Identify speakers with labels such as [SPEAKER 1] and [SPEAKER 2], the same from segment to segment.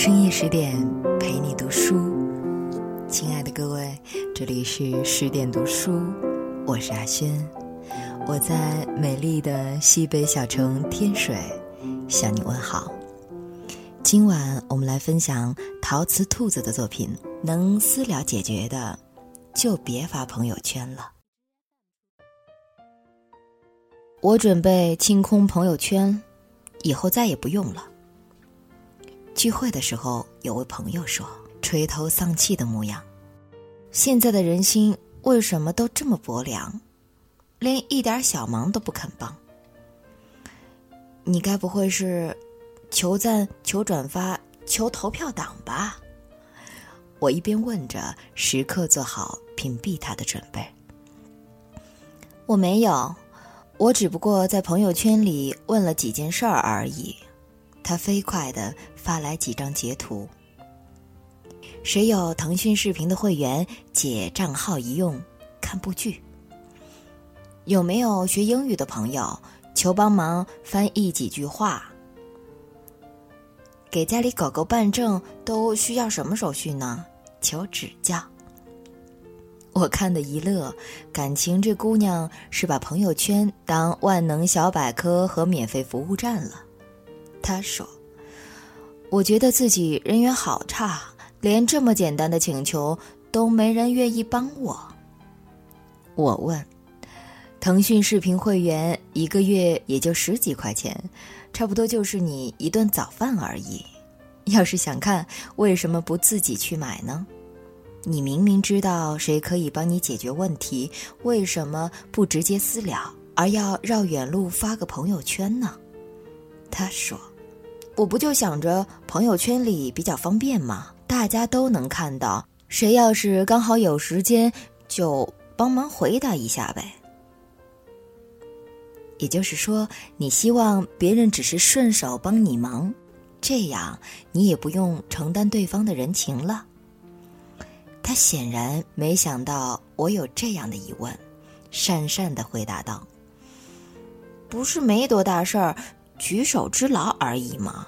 [SPEAKER 1] 深夜十点陪你读书，亲爱的各位，这里是十点读书，我是阿轩，我在美丽的西北小城天水向你问好。今晚我们来分享陶瓷兔子的作品，能私了解决的，就别发朋友圈了。我准备清空朋友圈，以后再也不用了。聚会的时候，有位朋友说，垂头丧气的模样。现在的人心为什么都这么薄凉，连一点小忙都不肯帮？你该不会是求赞、求转发、求投票党吧？我一边问着，时刻做好屏蔽他的准备。我没有，我只不过在朋友圈里问了几件事儿而已。他飞快地发来几张截图。谁有腾讯视频的会员，借账号一用看部剧。有没有学英语的朋友，求帮忙翻译几句话。给家里狗狗办证都需要什么手续呢？求指教。我看的一乐，感情这姑娘是把朋友圈当万能小百科和免费服务站了。他说：“我觉得自己人缘好差，连这么简单的请求都没人愿意帮我。”我问：“腾讯视频会员一个月也就十几块钱，差不多就是你一顿早饭而已。要是想看，为什么不自己去买呢？你明明知道谁可以帮你解决问题，为什么不直接私聊，而要绕远路发个朋友圈呢？”他说：“我不就想着朋友圈里比较方便吗？大家都能看到。谁要是刚好有时间，就帮忙回答一下呗。也就是说，你希望别人只是顺手帮你忙，这样你也不用承担对方的人情了。”他显然没想到我有这样的疑问，讪讪的回答道：“不是没多大事儿。”举手之劳而已嘛。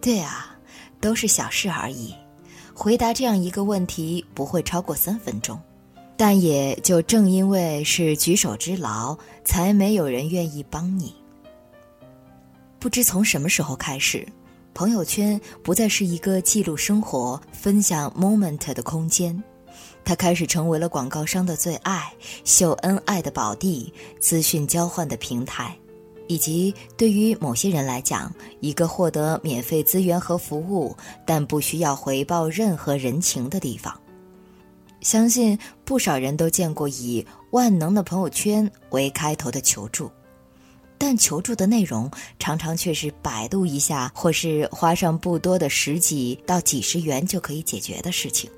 [SPEAKER 1] 对啊，都是小事而已。回答这样一个问题不会超过三分钟，但也就正因为是举手之劳，才没有人愿意帮你。不知从什么时候开始，朋友圈不再是一个记录生活、分享 moment 的空间，它开始成为了广告商的最爱、秀恩爱的宝地、资讯交换的平台。以及对于某些人来讲，一个获得免费资源和服务，但不需要回报任何人情的地方。相信不少人都见过以“万能的朋友圈”为开头的求助，但求助的内容常常却是百度一下，或是花上不多的十几到几十元就可以解决的事情。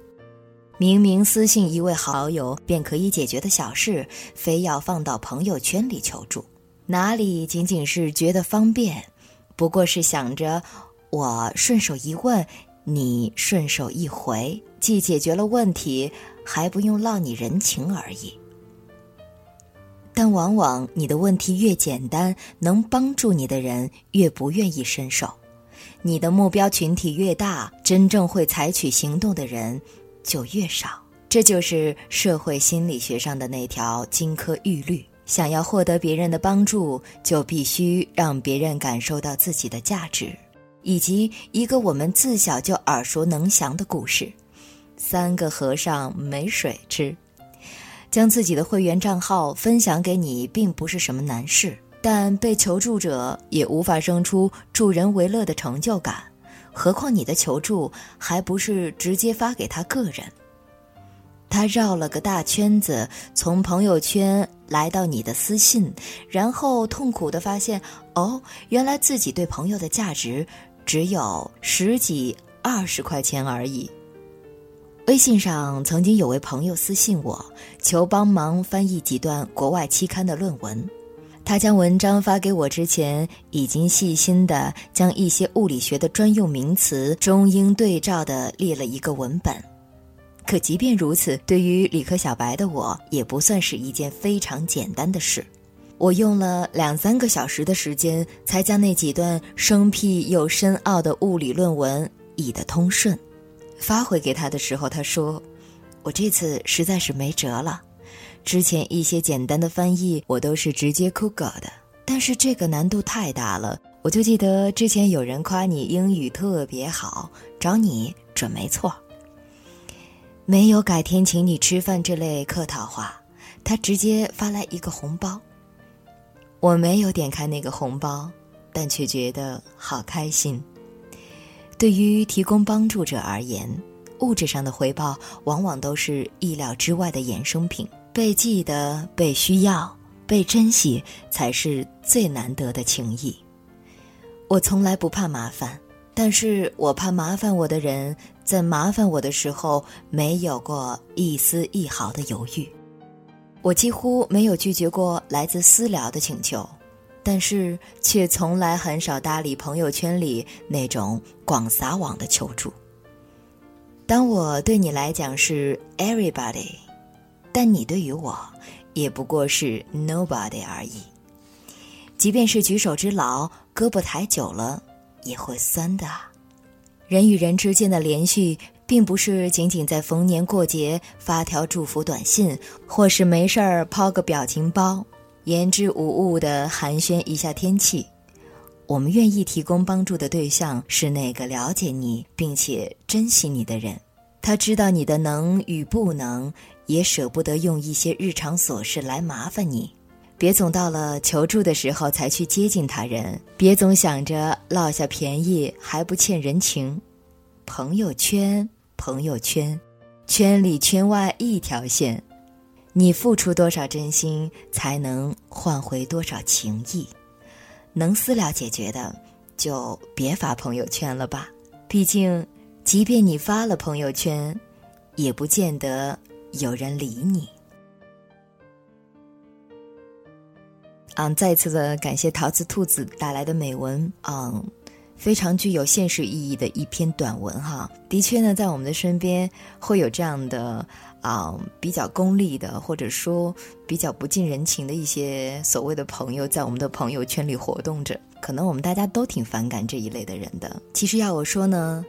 [SPEAKER 1] 明明私信一位好友便可以解决的小事，非要放到朋友圈里求助。哪里仅仅是觉得方便，不过是想着我顺手一问，你顺手一回，既解决了问题，还不用落你人情而已。但往往你的问题越简单，能帮助你的人越不愿意伸手；你的目标群体越大，真正会采取行动的人就越少。这就是社会心理学上的那条金科玉律。想要获得别人的帮助，就必须让别人感受到自己的价值，以及一个我们自小就耳熟能详的故事：三个和尚没水吃。将自己的会员账号分享给你，并不是什么难事，但被求助者也无法生出助人为乐的成就感，何况你的求助还不是直接发给他个人。他绕了个大圈子，从朋友圈来到你的私信，然后痛苦地发现，哦，原来自己对朋友的价值只有十几、二十块钱而已。微信上曾经有位朋友私信我，求帮忙翻译几段国外期刊的论文。他将文章发给我之前，已经细心地将一些物理学的专用名词中英对照地列了一个文本。可即便如此，对于理科小白的我，也不算是一件非常简单的事。我用了两三个小时的时间，才将那几段生僻又深奥的物理论文译的通顺。发回给他的时候，他说：“我这次实在是没辙了。之前一些简单的翻译我都是直接 Google 的，但是这个难度太大了。我就记得之前有人夸你英语特别好，找你准没错。没有改天请你吃饭这类客套话，他直接发来一个红包。我没有点开那个红包。”但却觉得好开心。对于提供帮助者而言，物质上的回报往往都是意料之外的衍生品。被记得、被需要、被珍惜，才是最难得的情谊。我从来不怕麻烦，但是我怕麻烦我的人在麻烦我的时候没有过一丝一毫的犹豫。我几乎没有拒绝过来自私聊的请求。但是却从来很少搭理朋友圈里那种广撒网的求助。当我对你来讲是 everybody，但你对于我也不过是 nobody 而已。即便是举手之劳，胳膊抬久了也会酸的。人与人之间的联系，并不是仅仅在逢年过节发条祝福短信，或是没事儿抛个表情包。言之无物的寒暄一下天气，我们愿意提供帮助的对象是那个了解你并且珍惜你的人，他知道你的能与不能，也舍不得用一些日常琐事来麻烦你。别总到了求助的时候才去接近他人，别总想着落下便宜还不欠人情。朋友圈，朋友圈，圈里圈外一条线。你付出多少真心，才能换回多少情谊？能私了解决的，就别发朋友圈了吧。毕竟，即便你发了朋友圈，也不见得有人理你。嗯，再次的感谢陶瓷兔子带来的美文。嗯。非常具有现实意义的一篇短文哈，的确呢，在我们的身边会有这样的啊比较功利的，或者说比较不近人情的一些所谓的朋友，在我们的朋友圈里活动着。可能我们大家都挺反感这一类的人的。其实要我说呢，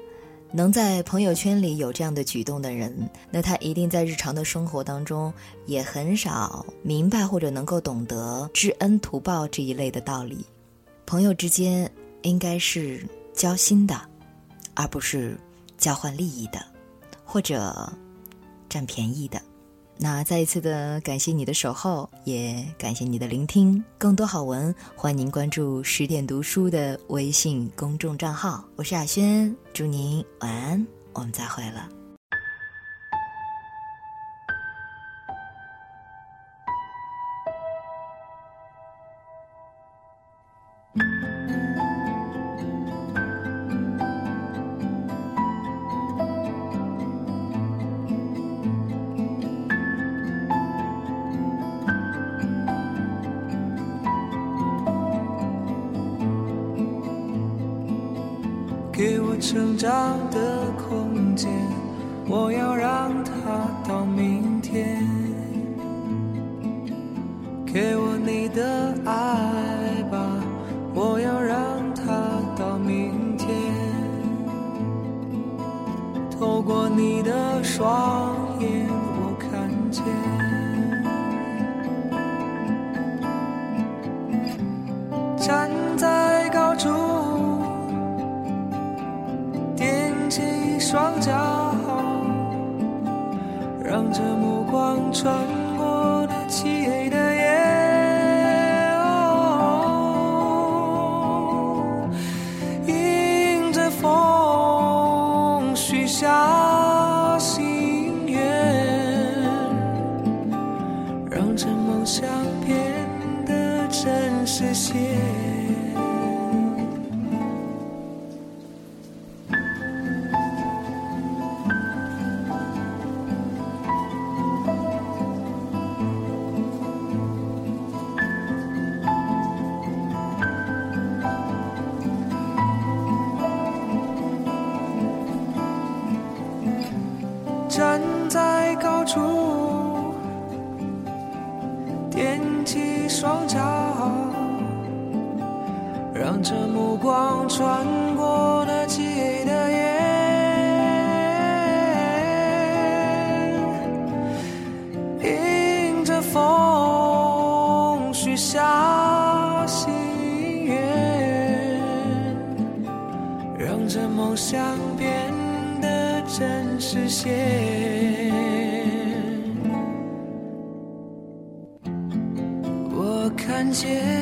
[SPEAKER 1] 能在朋友圈里有这样的举动的人，那他一定在日常的生活当中也很少明白或者能够懂得知恩图报这一类的道理。朋友之间。应该是交心的，而不是交换利益的，或者占便宜的。那再一次的感谢你的守候，也感谢你的聆听。更多好文，欢迎您关注十点读书的微信公众账号。我是亚轩，祝您晚安，我们再会了。
[SPEAKER 2] 成长的空间，我要让它到明天。给我起双脚，让这目光穿过那漆黑的夜，迎着风许下心愿，让这梦想变得真实些。见我看见